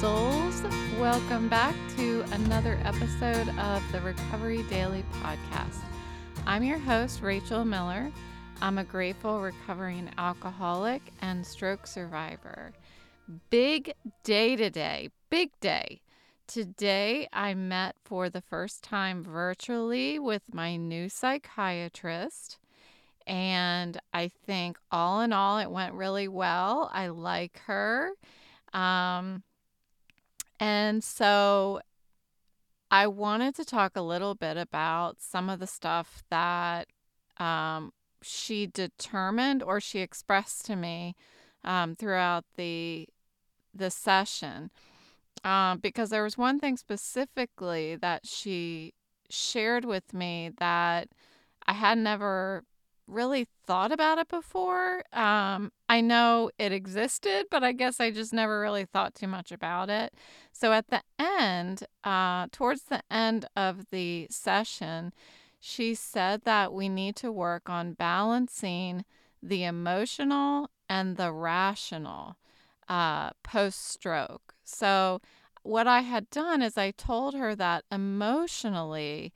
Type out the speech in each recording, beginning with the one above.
souls. Welcome back to another episode of the Recovery Daily Podcast. I'm your host, Rachel Miller. I'm a grateful recovering alcoholic and stroke survivor. Big day today, big day. Today, I met for the first time virtually with my new psychiatrist. And I think all in all, it went really well. I like her. Um, and so I wanted to talk a little bit about some of the stuff that um, she determined or she expressed to me um, throughout the the session. Um, because there was one thing specifically that she shared with me that I had never really thought about it before. Um, I know it existed, but I guess I just never really thought too much about it. So at the end, uh, towards the end of the session, she said that we need to work on balancing the emotional and the rational uh, post stroke. So, what I had done is I told her that emotionally,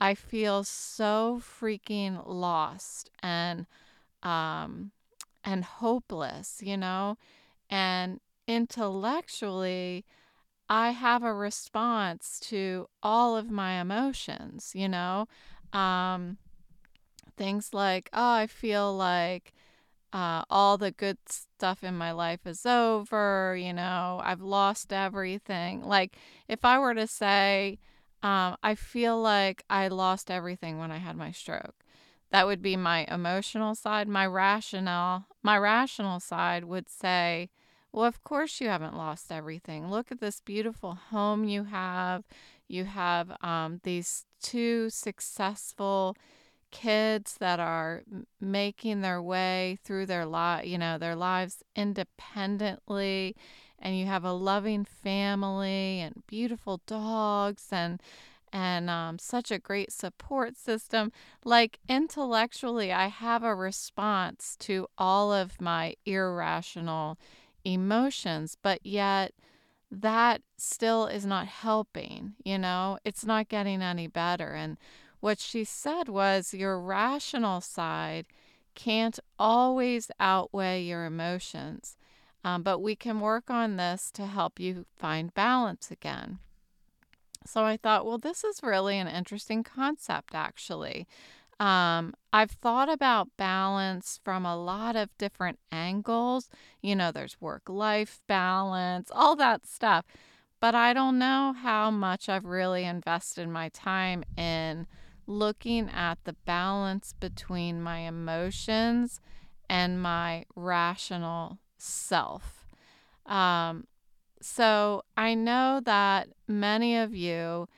I feel so freaking lost and um and hopeless, you know? And intellectually, I have a response to all of my emotions, you know? Um things like, oh, I feel like uh, all the good stuff in my life is over, you know, I've lost everything. Like, if I were to say, um, I feel like I lost everything when I had my stroke. That would be my emotional side. My rational, my rational side would say, well, of course you haven't lost everything. Look at this beautiful home you have. You have um, these two successful kids that are making their way through their life, you know, their lives independently and you have a loving family and beautiful dogs and and um, such a great support system. Like intellectually, I have a response to all of my irrational emotions, but yet that still is not helping, you know, it's not getting any better. And what she said was your rational side can't always outweigh your emotions. Um, but we can work on this to help you find balance again. So I thought, well, this is really an interesting concept, actually. Um, I've thought about balance from a lot of different angles. You know, there's work life balance, all that stuff. But I don't know how much I've really invested my time in looking at the balance between my emotions and my rational self. Um, so I know that many of you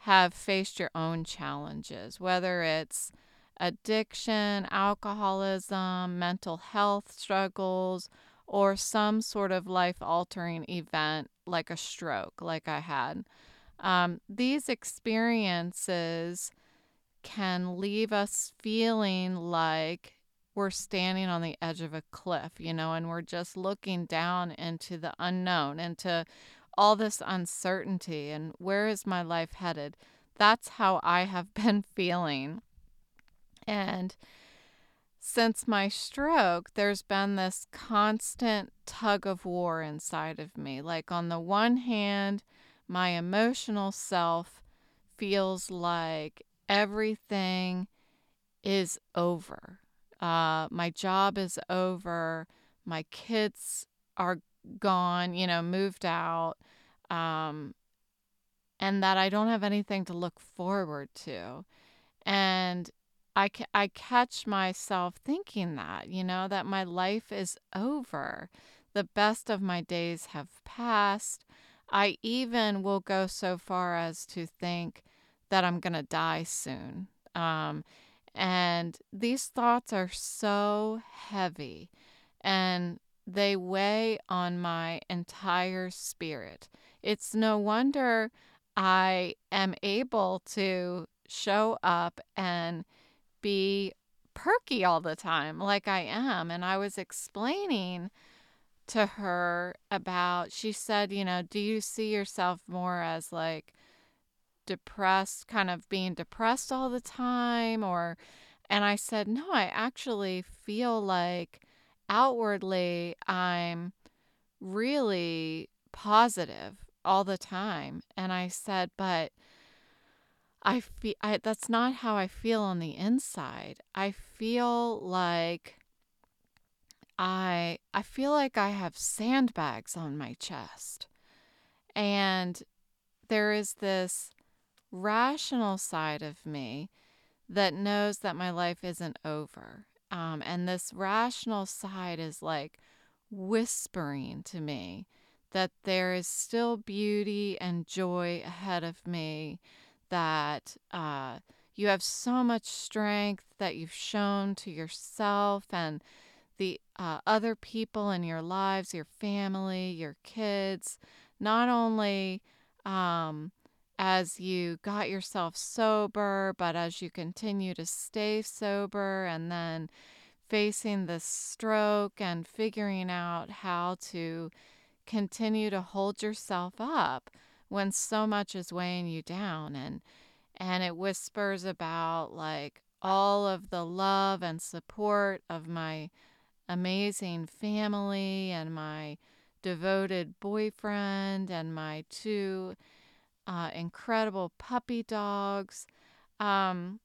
have faced your own challenges, whether it's addiction, alcoholism, mental health struggles, or some sort of life altering event like a stroke, like I had. Um, these experiences can leave us feeling like we're standing on the edge of a cliff, you know, and we're just looking down into the unknown, into all this uncertainty and where is my life headed? That's how I have been feeling. And since my stroke, there's been this constant tug of war inside of me. Like, on the one hand, my emotional self feels like everything is over uh, my job is over, my kids are gone, you know, moved out, um, and that I don't have anything to look forward to. And I, ca- I catch myself thinking that, you know, that my life is over. The best of my days have passed. I even will go so far as to think that I'm going to die soon. Um, and these thoughts are so heavy and they weigh on my entire spirit. It's no wonder I am able to show up and be perky all the time, like I am. And I was explaining to her about, she said, you know, do you see yourself more as like depressed, kind of being depressed all the time? Or, and I said, no, I actually feel like outwardly I'm really positive all the time. And I said, but I feel I, that's not how I feel on the inside. I feel like I I feel like I have sandbags on my chest. And there is this rational side of me that knows that my life isn't over. Um, and this rational side is like whispering to me that there is still beauty and joy ahead of me, that uh, you have so much strength that you've shown to yourself and the uh, other people in your lives, your family, your kids, not only um, as you got yourself sober, but as you continue to stay sober and then facing the stroke and figuring out how to continue to hold yourself up when so much is weighing you down and and it whispers about like all of the love and support of my amazing family and my devoted boyfriend and my two uh, incredible puppy dogs. Um,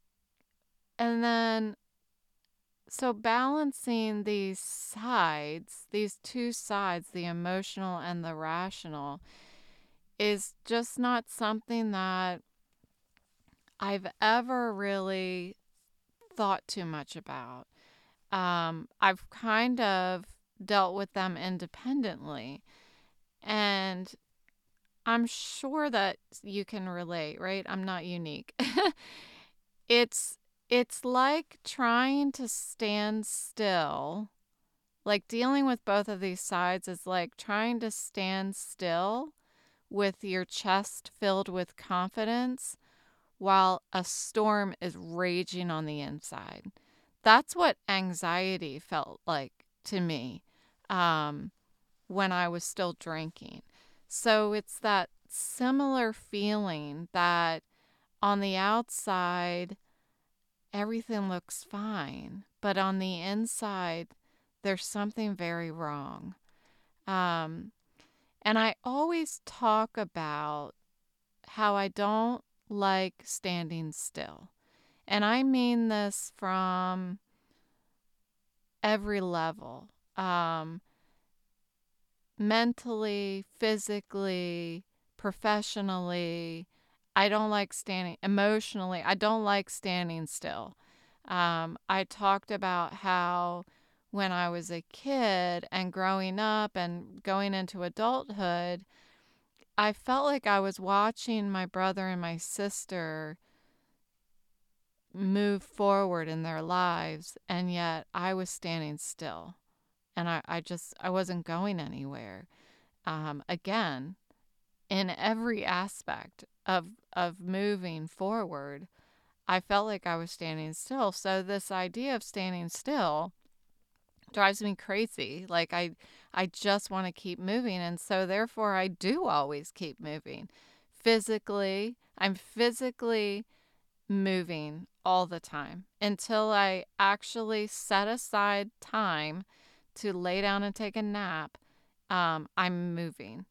and then, so balancing these sides, these two sides, the emotional and the rational, is just not something that I've ever really thought too much about. Um, I've kind of dealt with them independently. And I'm sure that you can relate, right? I'm not unique. it's it's like trying to stand still. Like dealing with both of these sides is like trying to stand still with your chest filled with confidence while a storm is raging on the inside. That's what anxiety felt like to me um, when I was still drinking. So it's that similar feeling that on the outside, everything looks fine, but on the inside, there's something very wrong. Um, and I always talk about how I don't like standing still. And I mean this from every level. Um, mentally, physically, professionally. I don't like standing emotionally. I don't like standing still. Um, I talked about how when I was a kid and growing up and going into adulthood, I felt like I was watching my brother and my sister move forward in their lives, and yet I was standing still and I, I just I wasn't going anywhere. Um, again, in every aspect of of moving forward, I felt like I was standing still. So this idea of standing still drives me crazy. Like I I just want to keep moving and so therefore I do always keep moving. Physically, I'm physically moving all the time until I actually set aside time to lay down and take a nap, um, I'm moving.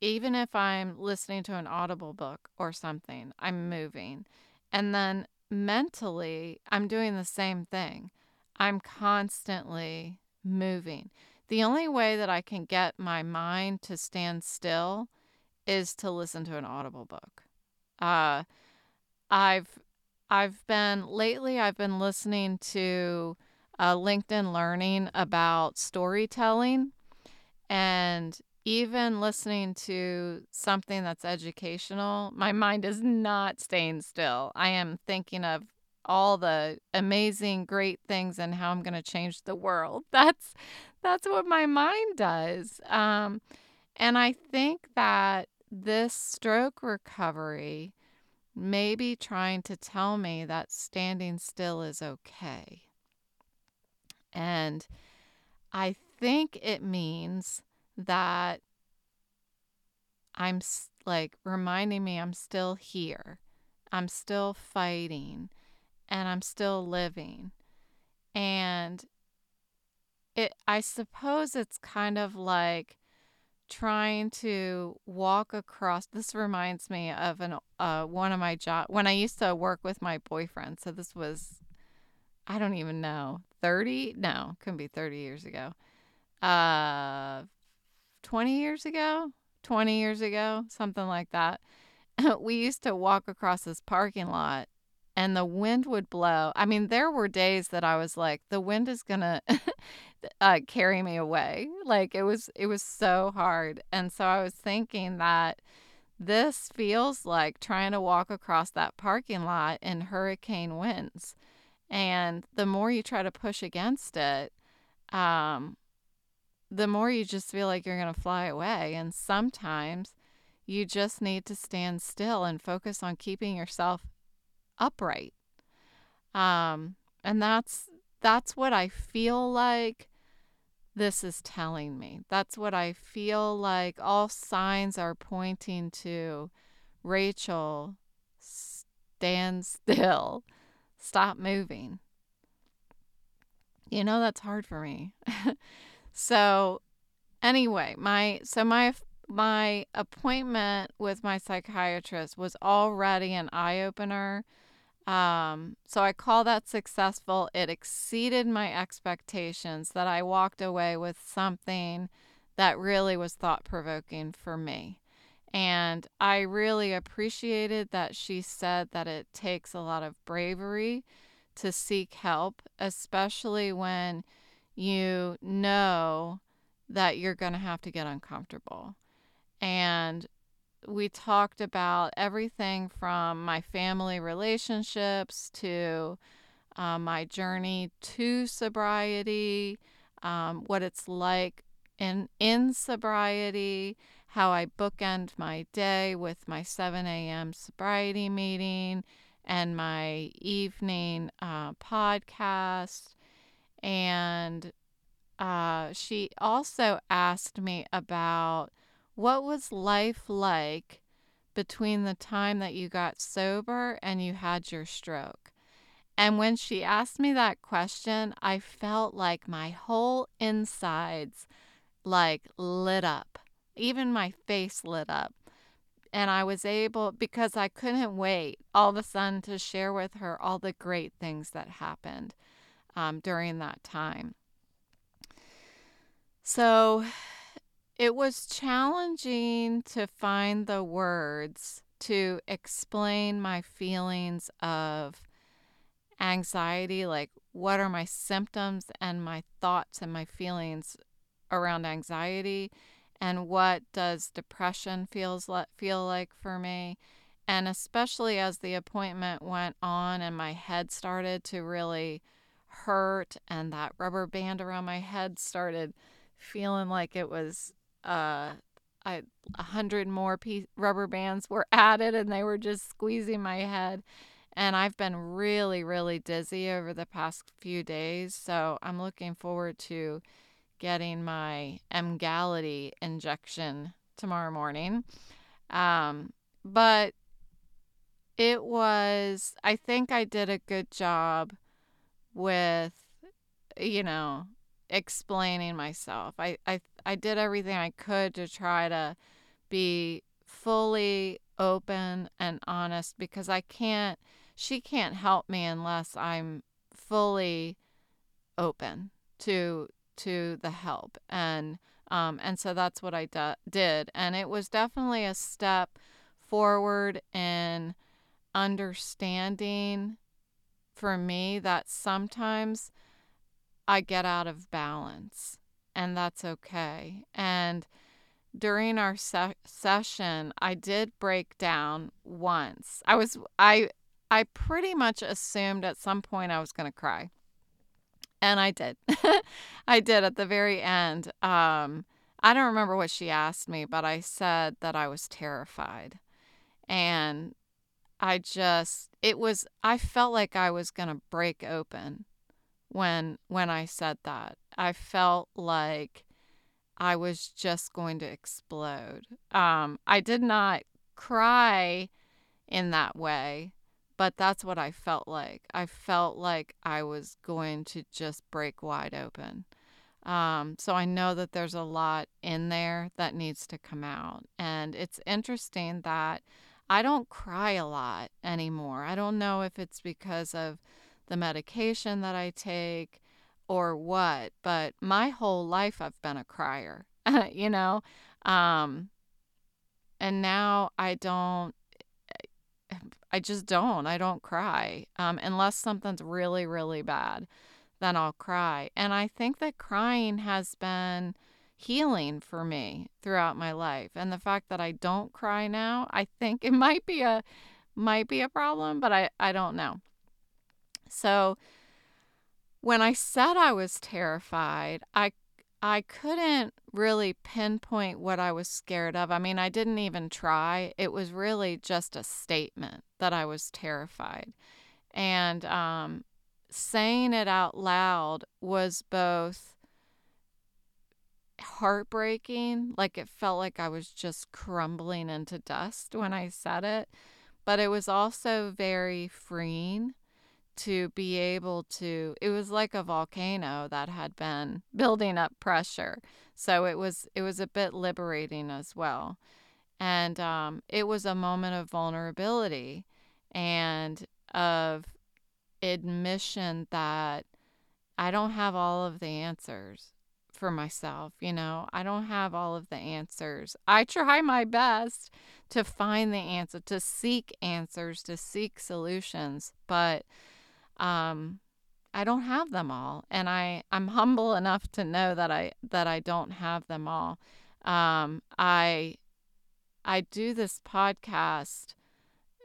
Even if I'm listening to an audible book or something, I'm moving. And then mentally, I'm doing the same thing. I'm constantly moving. The only way that I can get my mind to stand still is to listen to an audible book. Uh, I've I've been lately I've been listening to uh, LinkedIn Learning about storytelling and even listening to something that's educational, my mind is not staying still. I am thinking of all the amazing great things and how I'm going to change the world. That's that's what my mind does. Um, and I think that this stroke recovery may be trying to tell me that standing still is okay. And I think it means that I'm like reminding me I'm still here. I'm still fighting and I'm still living. And it I suppose it's kind of like trying to walk across this reminds me of an uh one of my job when I used to work with my boyfriend. So this was I don't even know. 30? No, couldn't be 30 years ago. Uh 20 years ago? 20 years ago, something like that. we used to walk across this parking lot and the wind would blow. I mean, there were days that I was like, the wind is to uh, carry me away. Like it was, it was so hard. And so I was thinking that this feels like trying to walk across that parking lot in hurricane winds. And the more you try to push against it, um, the more you just feel like you're going to fly away. And sometimes you just need to stand still and focus on keeping yourself upright. Um, and that's that's what I feel like this is telling me. That's what I feel like all signs are pointing to. Rachel, stand still. Stop moving. You know that's hard for me. so anyway, my so my my appointment with my psychiatrist was already an eye opener. Um, so I call that successful. It exceeded my expectations that I walked away with something that really was thought provoking for me. And I really appreciated that she said that it takes a lot of bravery to seek help, especially when you know that you're going to have to get uncomfortable. And we talked about everything from my family relationships to uh, my journey to sobriety, um, what it's like in in sobriety, how I bookend my day with my 7 a.m. sobriety meeting and my evening uh, podcast. And uh, she also asked me about what was life like between the time that you got sober and you had your stroke? And when she asked me that question, I felt like my whole insides like lit up. Even my face lit up. And I was able, because I couldn't wait all of a sudden to share with her all the great things that happened um, during that time. So it was challenging to find the words to explain my feelings of anxiety, like what are my symptoms and my thoughts and my feelings around anxiety and what does depression feels feel like for me and especially as the appointment went on and my head started to really hurt and that rubber band around my head started feeling like it was uh, a hundred more piece, rubber bands were added and they were just squeezing my head. And I've been really, really dizzy over the past few days. So I'm looking forward to getting my Emgality injection tomorrow morning. Um, but it was, I think I did a good job with, you know, explaining myself. I, I I did everything I could to try to be fully open and honest because I can't she can't help me unless I'm fully open to to the help and um, and so that's what I did and it was definitely a step forward in understanding for me that sometimes I get out of balance, and that's okay. And during our se- session, I did break down once. I was I I pretty much assumed at some point I was going to cry. And I did. I did at the very end. Um, I don't remember what she asked me, but I said that I was terrified. And I just, it was, I felt like I was going to break open when when I said that. I felt like I was just going to explode. Um, I did not cry in that way, but that's what I felt like. I felt like I was going to just break wide open. Um, so I know that there's a lot in there that needs to come out. And it's interesting that I don't cry a lot anymore. I don't know if it's because of the medication that I take or what, but my whole life I've been a crier, you know? Um, and now I don't, I just don't. I don't cry um, unless something's really, really bad then I'll cry. And I think that crying has been healing for me throughout my life. And the fact that I don't cry now, I think it might be a might be a problem, but I, I don't know. So when I said I was terrified, I I couldn't really pinpoint what I was scared of. I mean, I didn't even try. It was really just a statement that I was terrified. And um, saying it out loud was both heartbreaking, like it felt like I was just crumbling into dust when I said it, but it was also very freeing to be able to it was like a volcano that had been building up pressure so it was it was a bit liberating as well and um, it was a moment of vulnerability and of admission that I don't have all of the answers for myself. You know, I don't have all of the answers. I try my best to find the answer, to seek answers, to seek solutions, but um, I don't have them all, and I I'm humble enough to know that I that I don't have them all. Um, I I do this podcast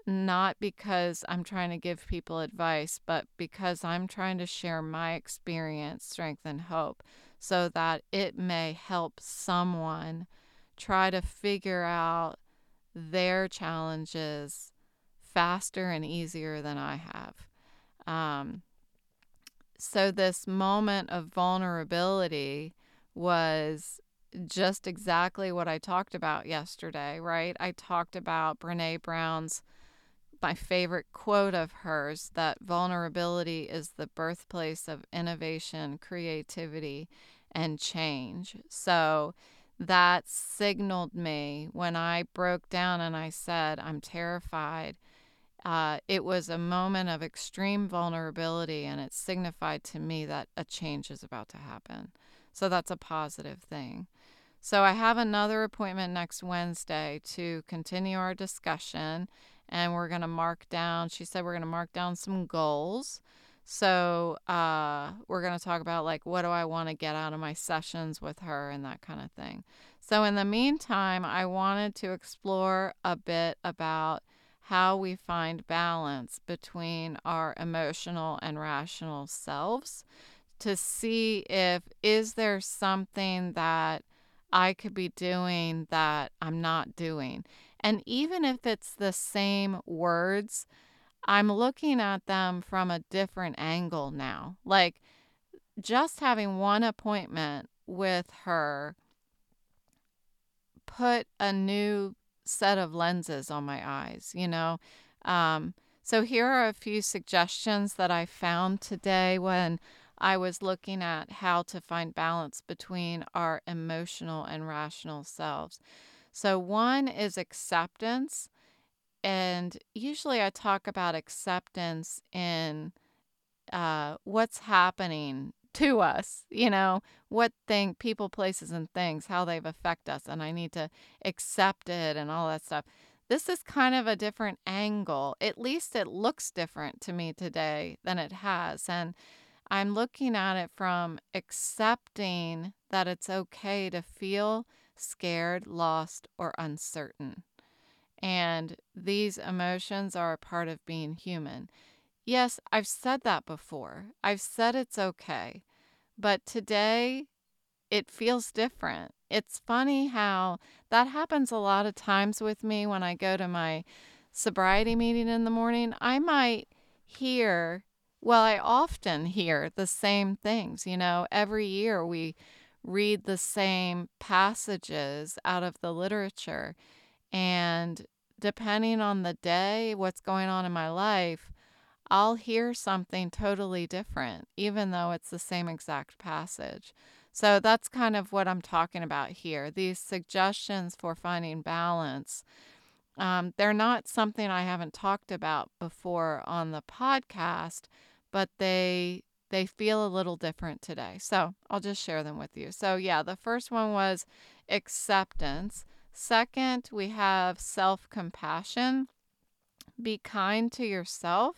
not because I'm trying to give people advice, but because I'm trying to share my experience, strength, and hope so that it may help someone try to figure out their challenges faster and easier than I have. Um, so, this moment of vulnerability was just exactly what I talked about yesterday, right? I talked about Brene Brown's my favorite quote of hers that vulnerability is the birthplace of innovation, creativity, and change. So that signaled me when I broke down and I said, I'm terrified. Uh, it was a moment of extreme vulnerability, and it signified to me that a change is about to happen. So that's a positive thing. So I have another appointment next Wednesday to continue our discussion and we're going to mark down, she said, we're going to mark down some goals. So uh, we're going to talk about like what do I want to get out of my sessions with her and that kind of thing. So in the meantime, I wanted to explore a bit about how we find balance between our emotional and rational selves to see if is there something that I could be doing that I'm not doing. And even if it's the same words, I'm looking at them from a different angle now. Like just having one appointment with her put a new set of lenses on my eyes, you know? Um, so here are a few suggestions that I found today when I was looking at how to find balance between our emotional and rational selves. So, one is acceptance. And usually I talk about acceptance in uh, what's happening to us, you know, what thing, people, places, and things, how they've affect us. And I need to accept it and all that stuff. This is kind of a different angle. At least it looks different to me today than it has. And I'm looking at it from accepting that it's okay to feel scared, lost, or uncertain. And these emotions are a part of being human. Yes, I've said that before. I've said it's okay. But today, it feels different. It's funny how that happens a lot of times with me when I go to my sobriety meeting in the morning. I might hear, well, I often hear the same things. You know, every year we read the same passages out of the literature. And depending on the day, what's going on in my life, I'll hear something totally different, even though it's the same exact passage. So that's kind of what I'm talking about here. These suggestions for finding balance. Um, they're not something I haven't talked about before on the podcast, but they they feel a little different today. So I'll just share them with you. So yeah, the first one was acceptance. Second, we have self compassion. Be kind to yourself.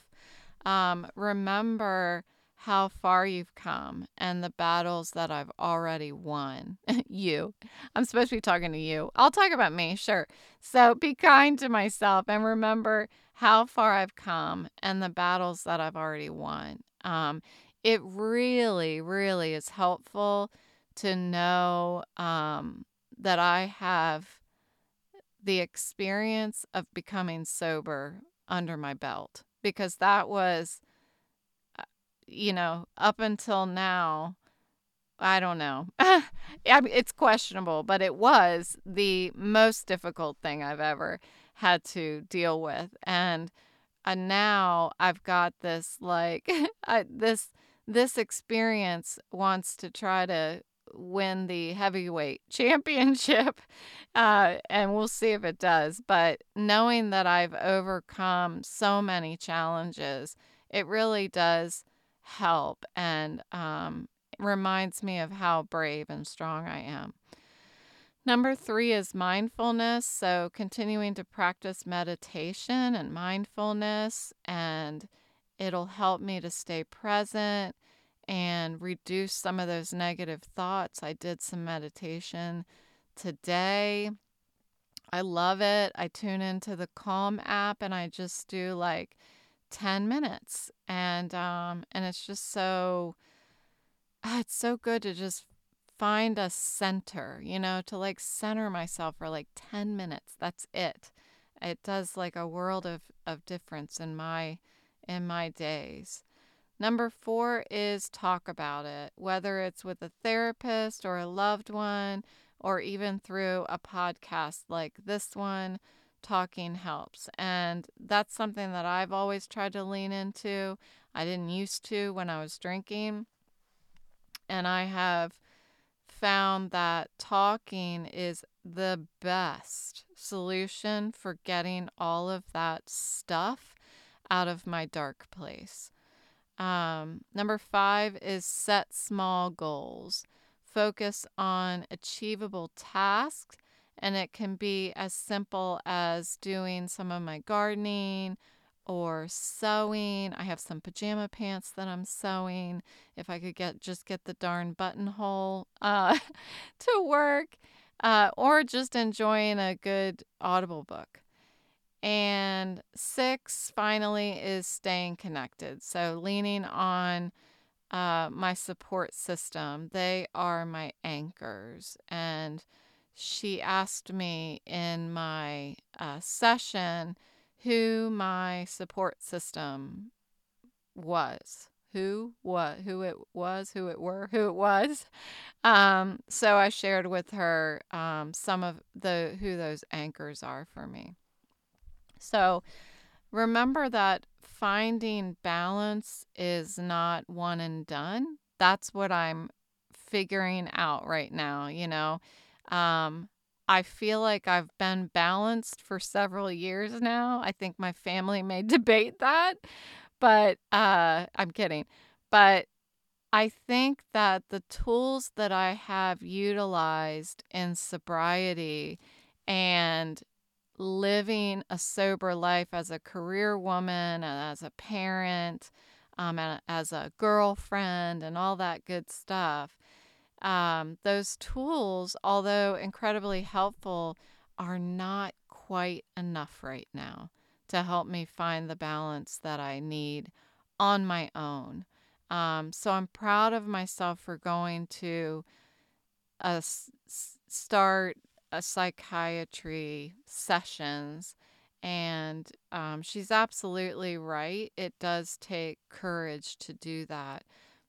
Um, remember how far you've come and the battles that I've already won. you. I'm supposed to be talking to you. I'll talk about me, sure. So be kind to myself and remember how far I've come and the battles that I've already won. Um, it really, really is helpful to know um, that I have the experience of becoming sober under my belt because that was, uh, you know, up until now, I don't know. It's questionable, but it was the most difficult thing I've ever had to deal with. And uh, now I've got this, like, I, this this experience wants to try to win the heavyweight championship, uh, and we'll see if it does. But knowing that I've overcome so many challenges, it really does help and um, reminds me of how brave and strong I am. Number three is mindfulness. So, continuing to practice meditation and mindfulness and It'll help me to stay present and reduce some of those negative thoughts. I did some meditation today. I love it. I tune into the Calm app and I just do like 10 minutes and um and it's just so ah, it's so good to just find a center, you know, to like center myself for like 10 minutes. That's it. It does like a world of of difference in my in my days. Number four is talk about it, whether it's with a therapist or a loved one, or even through a podcast like this one. Talking helps. And that's something that I've always tried to lean into. I didn't used to when I was drinking. And I have found that talking is the best solution for getting all of that stuff out of my dark place. Um, number five is set small goals. Focus on achievable tasks, and it can be as simple as doing some of my gardening or sewing. I have some pajama pants that I'm sewing. If I could get just get the darn buttonhole uh, to work, uh, or just enjoying a good Audible book. And six, finally, is staying connected. So, leaning on uh, my support system. They are my anchors. And she asked me in my uh, session who my support system was. Who what who it was, who it were, who it was. Um, so I shared with her um, some of the who those anchors are for me. So remember that finding balance is not one and done. That's what I'm figuring out right now, you know. Um, I feel like I've been balanced for several years now. I think my family may debate that, but uh, I'm kidding. But I think that the tools that I have utilized in sobriety and living a sober life as a career woman and as a parent, um, as a girlfriend, and all that good stuff. Um, those tools, although incredibly helpful, are not quite enough right now to help me find the balance that I need on my own. Um, so I'm proud of myself for going to a s- start a psychiatry sessions and um, she's absolutely right. It does take courage to do that.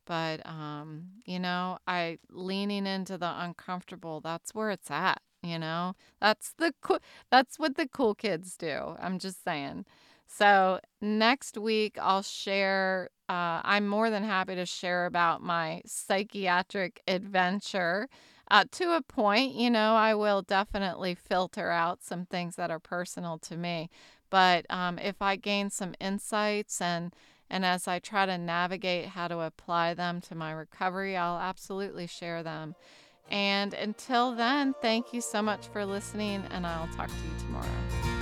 But um, you know, I leaning into the uncomfortable, that's where it's at, you know? That's the cool that's what the cool kids do. I'm just saying. So, next week I'll share uh, I'm more than happy to share about my psychiatric adventure. Uh, to a point, you know, I will definitely filter out some things that are personal to me. But um, if I gain some insights and and as I try to navigate how to apply them to my recovery, I'll absolutely share them. And until then, thank you so much for listening, and I'll talk to you tomorrow.